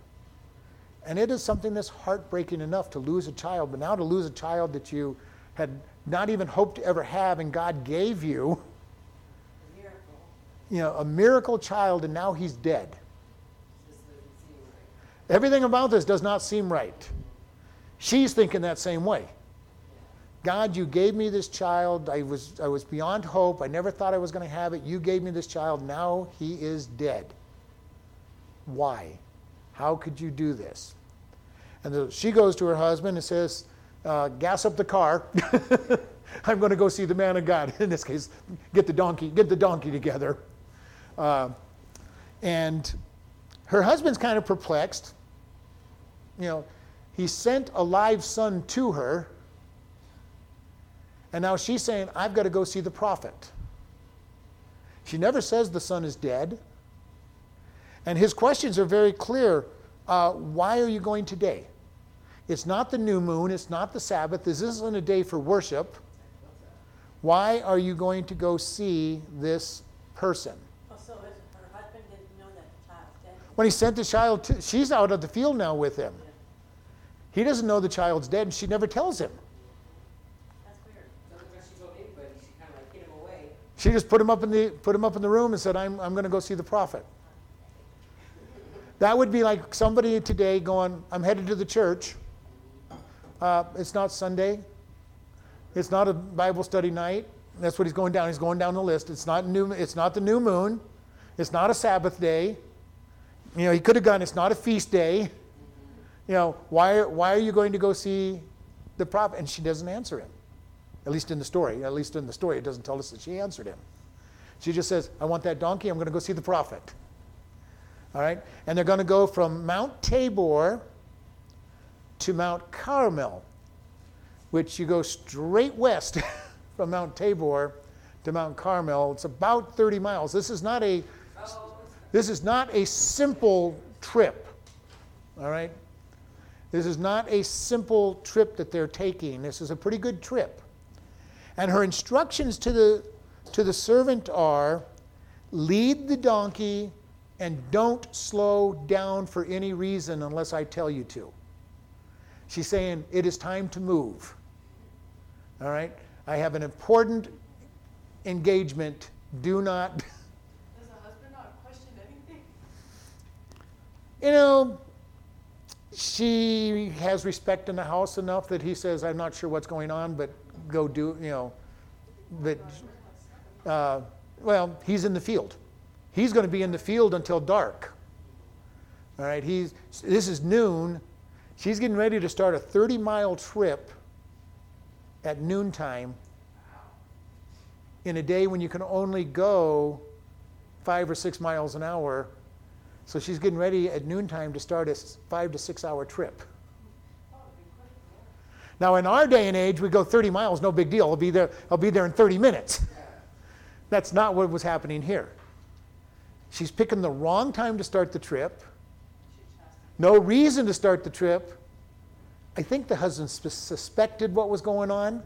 S1: And it is something that's heartbreaking enough to lose a child, but now to lose a child that you had not even hoped to ever have and God gave you you know, a miracle child, and now he's dead. Everything about this does not seem right. She's thinking that same way. God, you gave me this child. I was, I was beyond hope. I never thought I was going to have it. You gave me this child. Now he is dead. Why? How could you do this? And the, she goes to her husband and says, uh, Gas up the car. I'm going to go see the man of God. In this case, get the donkey, get the donkey together. Uh, and her husband's kind of perplexed. You know, he sent a live son to her, and now she's saying, I've got to go see the prophet. She never says the son is dead. And his questions are very clear. Uh, why are you going today? It's not the new moon, it's not the Sabbath, this isn't a day for worship. Why are you going to go see this person? When he sent the child, to, she's out of the field now with him. He doesn't know the child's dead, and she never tells him. She just put him up in the put him up in the room and said, "I'm I'm going to go see the prophet." That would be like somebody today going, "I'm headed to the church. Uh, it's not Sunday. It's not a Bible study night. That's what he's going down. He's going down the list. It's not new. It's not the new moon. It's not a Sabbath day. You know, he could have gone, it's not a feast day. You know, why, why are you going to go see the prophet? And she doesn't answer him. At least in the story. At least in the story, it doesn't tell us that she answered him. She just says, I want that donkey, I'm going to go see the prophet. All right? And they're going to go from Mount Tabor to Mount Carmel, which you go straight west from Mount Tabor to Mount Carmel. It's about 30 miles. This is not a this is not a simple trip, all right? This is not a simple trip that they're taking. This is a pretty good trip. And her instructions to the, to the servant are lead the donkey and don't slow down for any reason unless I tell you to. She's saying, it is time to move. All right? I have an important engagement. Do not. Does a husband not question anything? You know, she has respect in the house enough that he says, I'm not sure what's going on, but go do, you know, but, uh, well, he's in the field. He's going to be in the field until dark. All right, he's, this is noon. She's getting ready to start a 30 mile trip at noontime in a day when you can only go five or six miles an hour so she's getting ready at noontime to start a five to six hour trip. Now, in our day and age, we go 30 miles, no big deal. I'll be there, I'll be there in 30 minutes. That's not what was happening here. She's picking the wrong time to start the trip. No reason to start the trip. I think the husband suspected what was going on,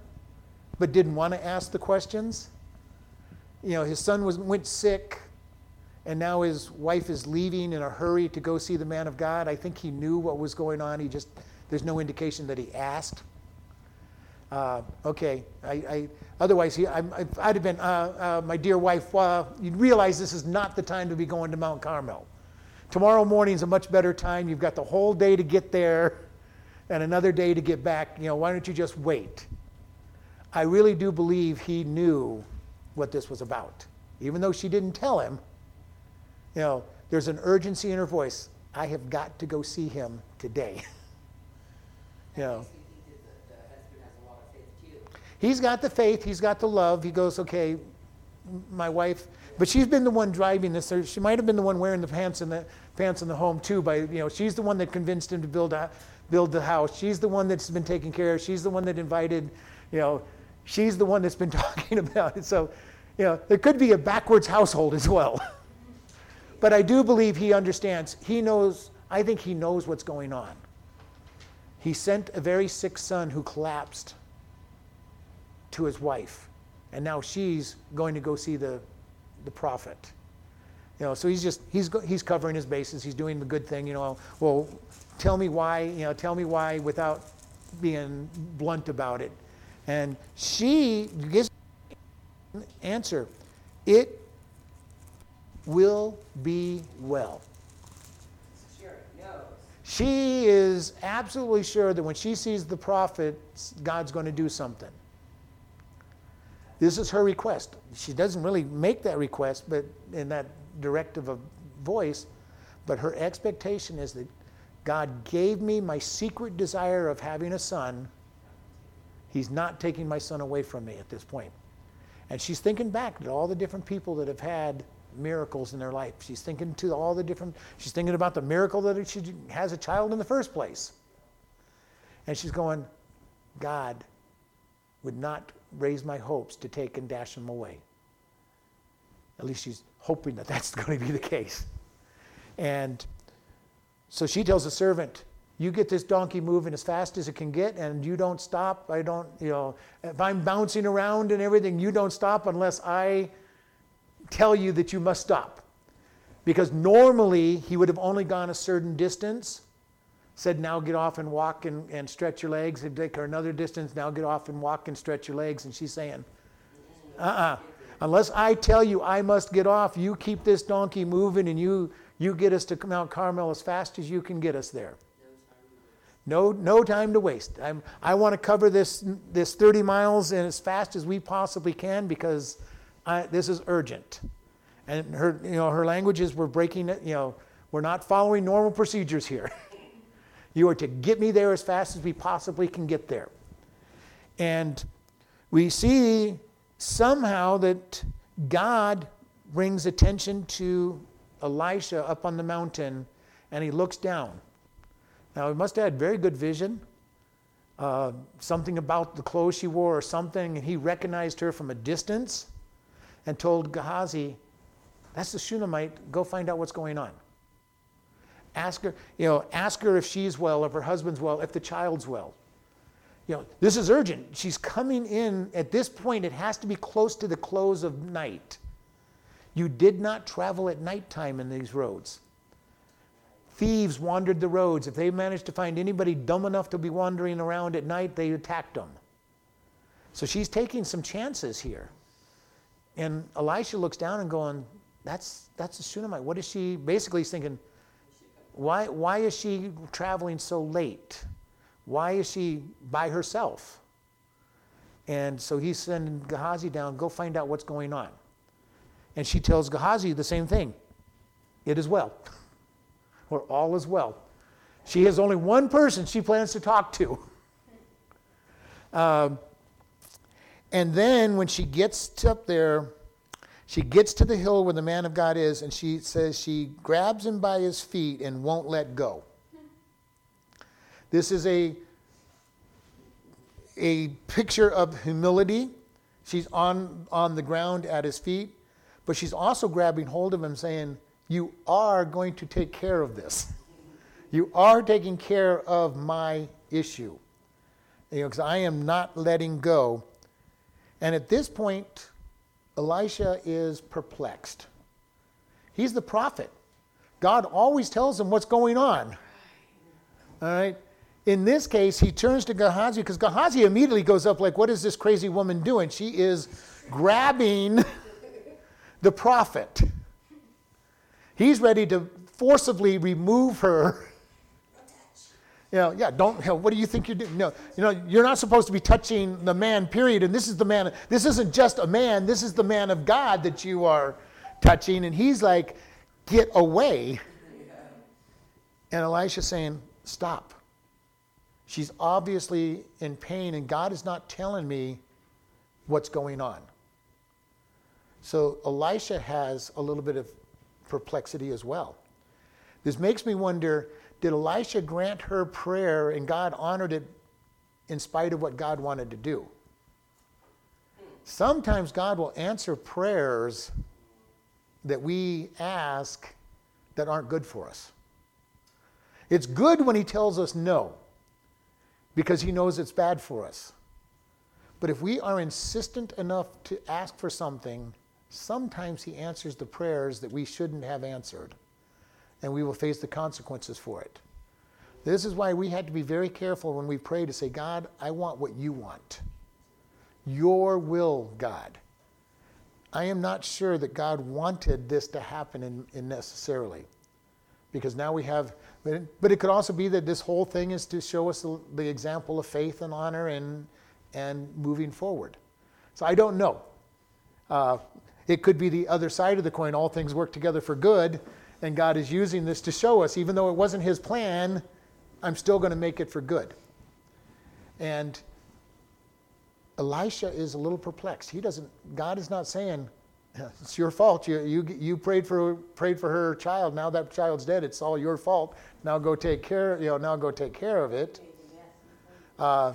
S1: but didn't want to ask the questions. You know, his son was, went sick and now his wife is leaving in a hurry to go see the man of God. I think he knew what was going on. He just there's no indication that he asked. Uh, okay, I, I, otherwise, he, I, would have been, uh, uh, my dear wife, uh, you'd realize this is not the time to be going to Mount Carmel. Tomorrow morning is a much better time. You've got the whole day to get there and another day to get back. You know, why don't you just wait? I really do believe he knew what this was about. Even though she didn't tell him, you know, there's an urgency in her voice. I have got to go see him today. you know. He's got the faith, he's got the love. He goes, okay, my wife, but she's been the one driving this. She might have been the one wearing the pants in the pants in the home too. By you know, she's the one that convinced him to build a, build the house. She's the one that's been taking care of. She's the one that invited. You know, she's the one that's been talking about it. So, you know, there could be a backwards household as well. but I do believe he understands. He knows. I think he knows what's going on. He sent a very sick son who collapsed to his wife. And now she's going to go see the, the prophet. You know, so he's just, he's, he's covering his bases. He's doing the good thing, you know. Well, tell me why, you know, tell me why without being blunt about it. And she gives an answer. It will be well. She is absolutely sure that when she sees the prophet, God's going to do something. This is her request. She doesn't really make that request, but in that directive of voice, but her expectation is that God gave me my secret desire of having a son. He's not taking my son away from me at this point. And she's thinking back to all the different people that have had miracles in their life. She's thinking to all the different, she's thinking about the miracle that she has a child in the first place. And she's going, God would not raise my hopes to take and dash them away. At least she's hoping that that's going to be the case. And so she tells the servant, You get this donkey moving as fast as it can get, and you don't stop. I don't, you know, if I'm bouncing around and everything, you don't stop unless I tell you that you must stop. Because normally he would have only gone a certain distance, said, Now get off and walk and, and stretch your legs. He'd take her another distance, now get off and walk and stretch your legs. And she's saying, Uh uh-uh. uh Unless I tell you I must get off, you keep this donkey moving and you, you get us to Mount Carmel as fast as you can get us there. No, no time to waste. I'm, I want to cover this, this 30 miles and as fast as we possibly can because I, this is urgent. And her, you know, her languages were breaking it. You know, we're not following normal procedures here. you are to get me there as fast as we possibly can get there. And we see somehow that God brings attention to Elisha up on the mountain and he looks down. Now, he must have had very good vision. Uh, something about the clothes she wore or something, and he recognized her from a distance and told Gehazi, That's the Shunammite, go find out what's going on. Ask her, you know, ask her if she's well, if her husband's well, if the child's well you know, this is urgent. She's coming in. At this point, it has to be close to the close of night. You did not travel at nighttime in these roads. Thieves wandered the roads. If they managed to find anybody dumb enough to be wandering around at night, they attacked them. So she's taking some chances here. And Elisha looks down and going, that's, that's a Shunammite. What is she? Basically, he's thinking, why, why is she traveling so late? Why is she by herself? And so he's sending Gehazi down, go find out what's going on. And she tells Gehazi the same thing it is well, or all is well. She has only one person she plans to talk to. Um, and then when she gets up there, she gets to the hill where the man of God is, and she says she grabs him by his feet and won't let go. This is a, a picture of humility. She's on, on the ground at his feet, but she's also grabbing hold of him, saying, You are going to take care of this. You are taking care of my issue. You know, because I am not letting go. And at this point, Elisha is perplexed. He's the prophet. God always tells him what's going on. All right? in this case, he turns to Gehazi because Gehazi immediately goes up, like, What is this crazy woman doing? She is grabbing the prophet. He's ready to forcibly remove her. You know, yeah, don't, what do you think you're doing? No, you know, you're not supposed to be touching the man, period. And this is the man, this isn't just a man, this is the man of God that you are touching. And he's like, get away. And Elisha's saying, stop. She's obviously in pain, and God is not telling me what's going on. So Elisha has a little bit of perplexity as well. This makes me wonder did Elisha grant her prayer and God honored it in spite of what God wanted to do? Sometimes God will answer prayers that we ask that aren't good for us. It's good when He tells us no because He knows it's bad for us. But if we are insistent enough to ask for something, sometimes He answers the prayers that we shouldn't have answered, and we will face the consequences for it. This is why we had to be very careful when we pray to say, God, I want what you want. Your will, God. I am not sure that God wanted this to happen in, in necessarily. Because now we have, but it could also be that this whole thing is to show us the, the example of faith and honor and, and moving forward. So I don't know. Uh, it could be the other side of the coin. All things work together for good, and God is using this to show us, even though it wasn't His plan, I'm still going to make it for good. And Elisha is a little perplexed. He doesn't, God is not saying, it's your fault. You, you, you prayed, for, prayed for her child. Now that child's dead. It's all your fault. Now go take care, you know, now go take care of it. Uh,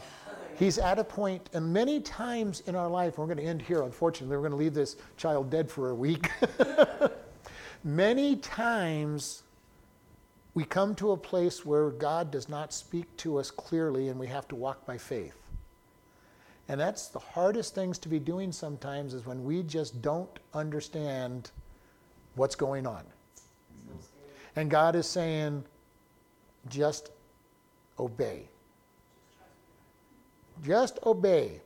S1: he's at a point, and many times in our life, we're going to end here, unfortunately, we're going to leave this child dead for a week. many times we come to a place where God does not speak to us clearly and we have to walk by faith. And that's the hardest things to be doing sometimes is when we just don't understand what's going on. And God is saying, just obey. Just obey.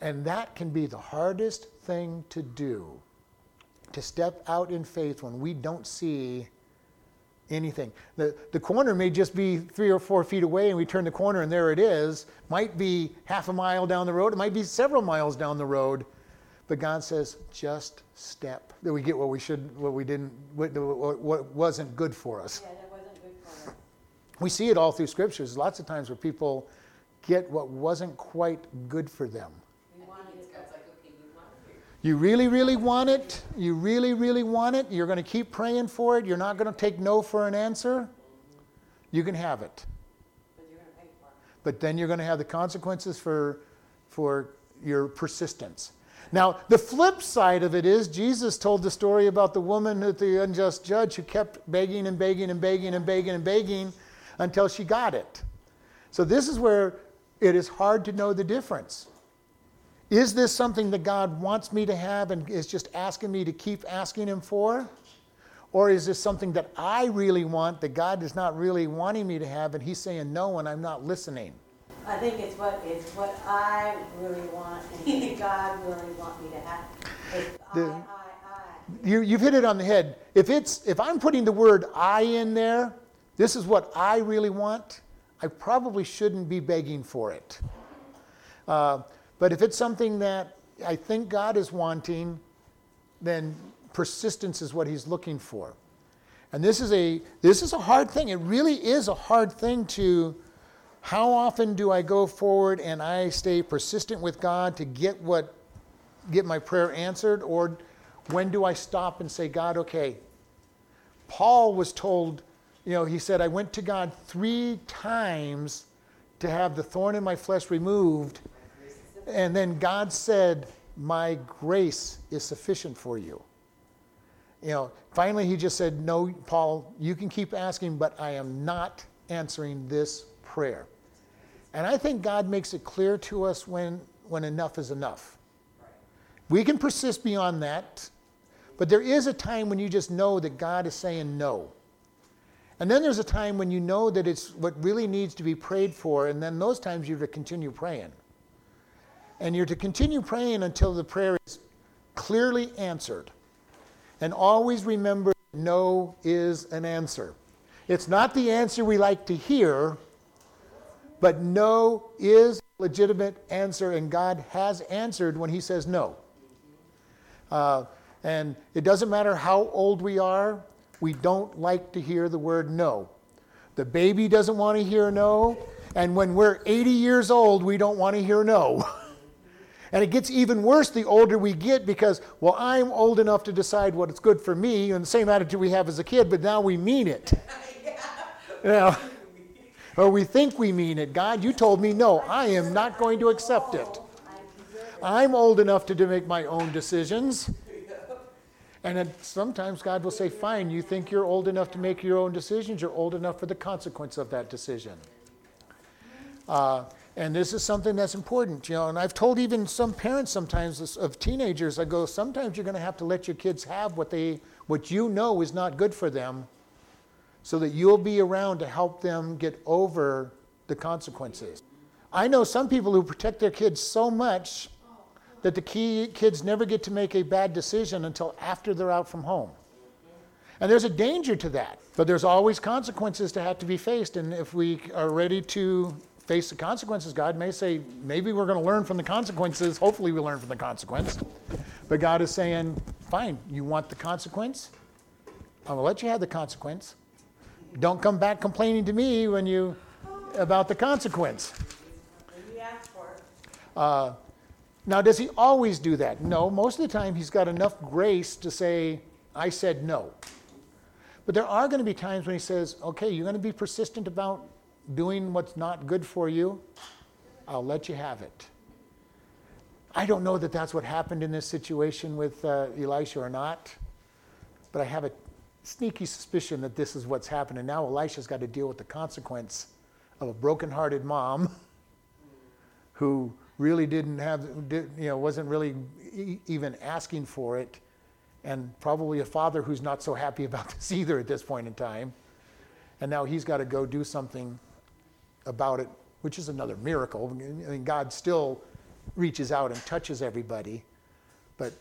S1: And that can be the hardest thing to do to step out in faith when we don't see anything. The, the corner may just be three or four feet away, and we turn the corner, and there it is. Might be half a mile down the road, it might be several miles down the road. But God says, just step. That we get what we should, what we didn't, what, what wasn't good for us.
S3: Yeah, that wasn't good for us.
S1: We see it all through scriptures. Lots of times where people get what wasn't quite good for them.
S3: We wanted it,
S2: God's like, okay, you want it.
S1: You really, really want it. You really, really want it. You're going to keep praying for it. You're not going to take no for an answer. You can have it.
S3: but
S1: then you're going to have the consequences for, for your persistence. Now, the flip side of it is Jesus told the story about the woman at the unjust judge who kept begging and begging and begging and begging and begging until she got it. So, this is where it is hard to know the difference. Is this something that God wants me to have and is just asking me to keep asking Him for? Or is this something that I really want that God is not really wanting me to have and He's saying no and I'm not listening?
S3: I think it's what, it's what I really want and God really want me to have. It's I, I, I.
S1: You, you've hit it on the head. If, it's, if I'm putting the word I in there, this is what I really want, I probably shouldn't be begging for it. Uh, but if it's something that I think God is wanting, then persistence is what He's looking for. And this is a this is a hard thing. It really is a hard thing to how often do I go forward and I stay persistent with God to get what get my prayer answered or when do I stop and say God, okay. Paul was told, you know, he said I went to God 3 times to have the thorn in my flesh removed and then God said, My grace is sufficient for you. You know, finally he just said, No, Paul, you can keep asking, but I am not answering this prayer. And I think God makes it clear to us when, when enough is enough. We can persist beyond that, but there is a time when you just know that God is saying no. And then there's a time when you know that it's what really needs to be prayed for, and then those times you have to continue praying. And you're to continue praying until the prayer is clearly answered. And always remember no is an answer. It's not the answer we like to hear, but no is a legitimate answer, and God has answered when He says no. Uh, and it doesn't matter how old we are, we don't like to hear the word no. The baby doesn't want to hear no, and when we're 80 years old, we don't want to hear no. and it gets even worse the older we get because, well, I'm old enough to decide what is good for me, and the same attitude we have as a kid, but now we mean it. yeah. Or we think we mean it. God, you told me no, I am not going to accept it. I'm old enough to make my own decisions. And then sometimes God will say, Fine, you think you're old enough to make your own decisions, you're old enough for the consequence of that decision. Uh, and this is something that's important, you know. And I've told even some parents sometimes of teenagers, I go, sometimes you're going to have to let your kids have what they, what you know is not good for them, so that you'll be around to help them get over the consequences. I know some people who protect their kids so much that the key kids never get to make a bad decision until after they're out from home. And there's a danger to that, but there's always consequences to have to be faced. And if we are ready to face the consequences, God may say, maybe we're going to learn from the consequences. Hopefully, we learn from the consequence. But God is saying, fine, you want the consequence? I'm going to let you have the consequence. Don't come back complaining to me when you about the consequence. Uh, now, does he always do that? No. Most of the time, he's got enough grace to say, I said no. But there are going to be times when he says, okay, you're going to be persistent about doing what's not good for you. I'll let you have it. I don't know that that's what happened in this situation with uh, Elisha or not, but I have a sneaky suspicion that this is what's happened. And now Elisha's got to deal with the consequence of a broken-hearted mom who really didn't have, did, you know, wasn't really e- even asking for it, and probably a father who's not so happy about this either at this point in time. And now he's got to go do something about it, which is another miracle. I mean, God still reaches out and touches everybody, but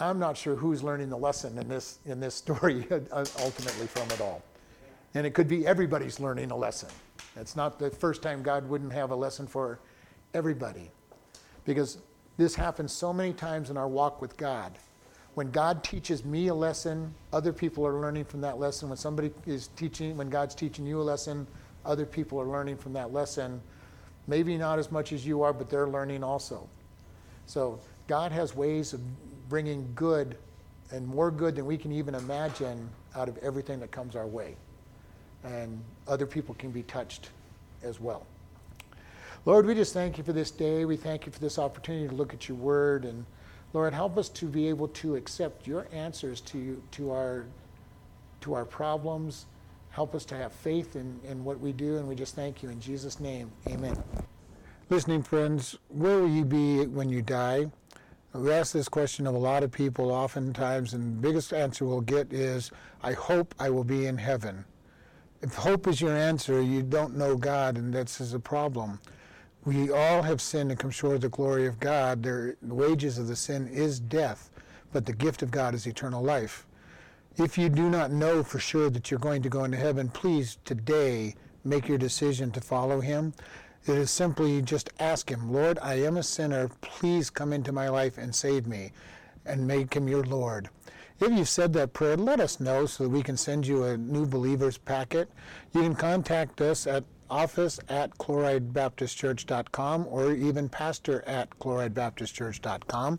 S1: I'm not sure who's learning the lesson in this in this story ultimately from it all. And it could be everybody's learning a lesson. It's not the first time God wouldn't have a lesson for everybody. Because this happens so many times in our walk with God. When God teaches me a lesson, other people are learning from that lesson. When somebody is teaching, when God's teaching you a lesson, other people are learning from that lesson. Maybe not as much as you are, but they're learning also. So God has ways of bringing good and more good than we can even imagine out of everything that comes our way. And other people can be touched as well. Lord, we just thank you for this day. We thank you for this opportunity to look at your word. And Lord, help us to be able to accept your answers to, to, our, to our problems. Help us to have faith in, in what we do. And we just thank you in Jesus' name. Amen. Listening friends, where will you be when you die? We ask this question of a lot of people oftentimes, and the biggest answer we'll get is, I hope I will be in heaven. If hope is your answer, you don't know God, and that's a problem we all have sinned and come short of the glory of God. the wages of the sin is death, but the gift of God is eternal life. If you do not know for sure that you're going to go into heaven, please today make your decision to follow Him. It is simply just ask Him, Lord, I am a sinner. Please come into my life and save me, and make Him your Lord. If you've said that prayer, let us know so that we can send you a new believers packet. You can contact us at office at chloridebaptistchurch.com or even pastor at chloridebaptistchurch.com.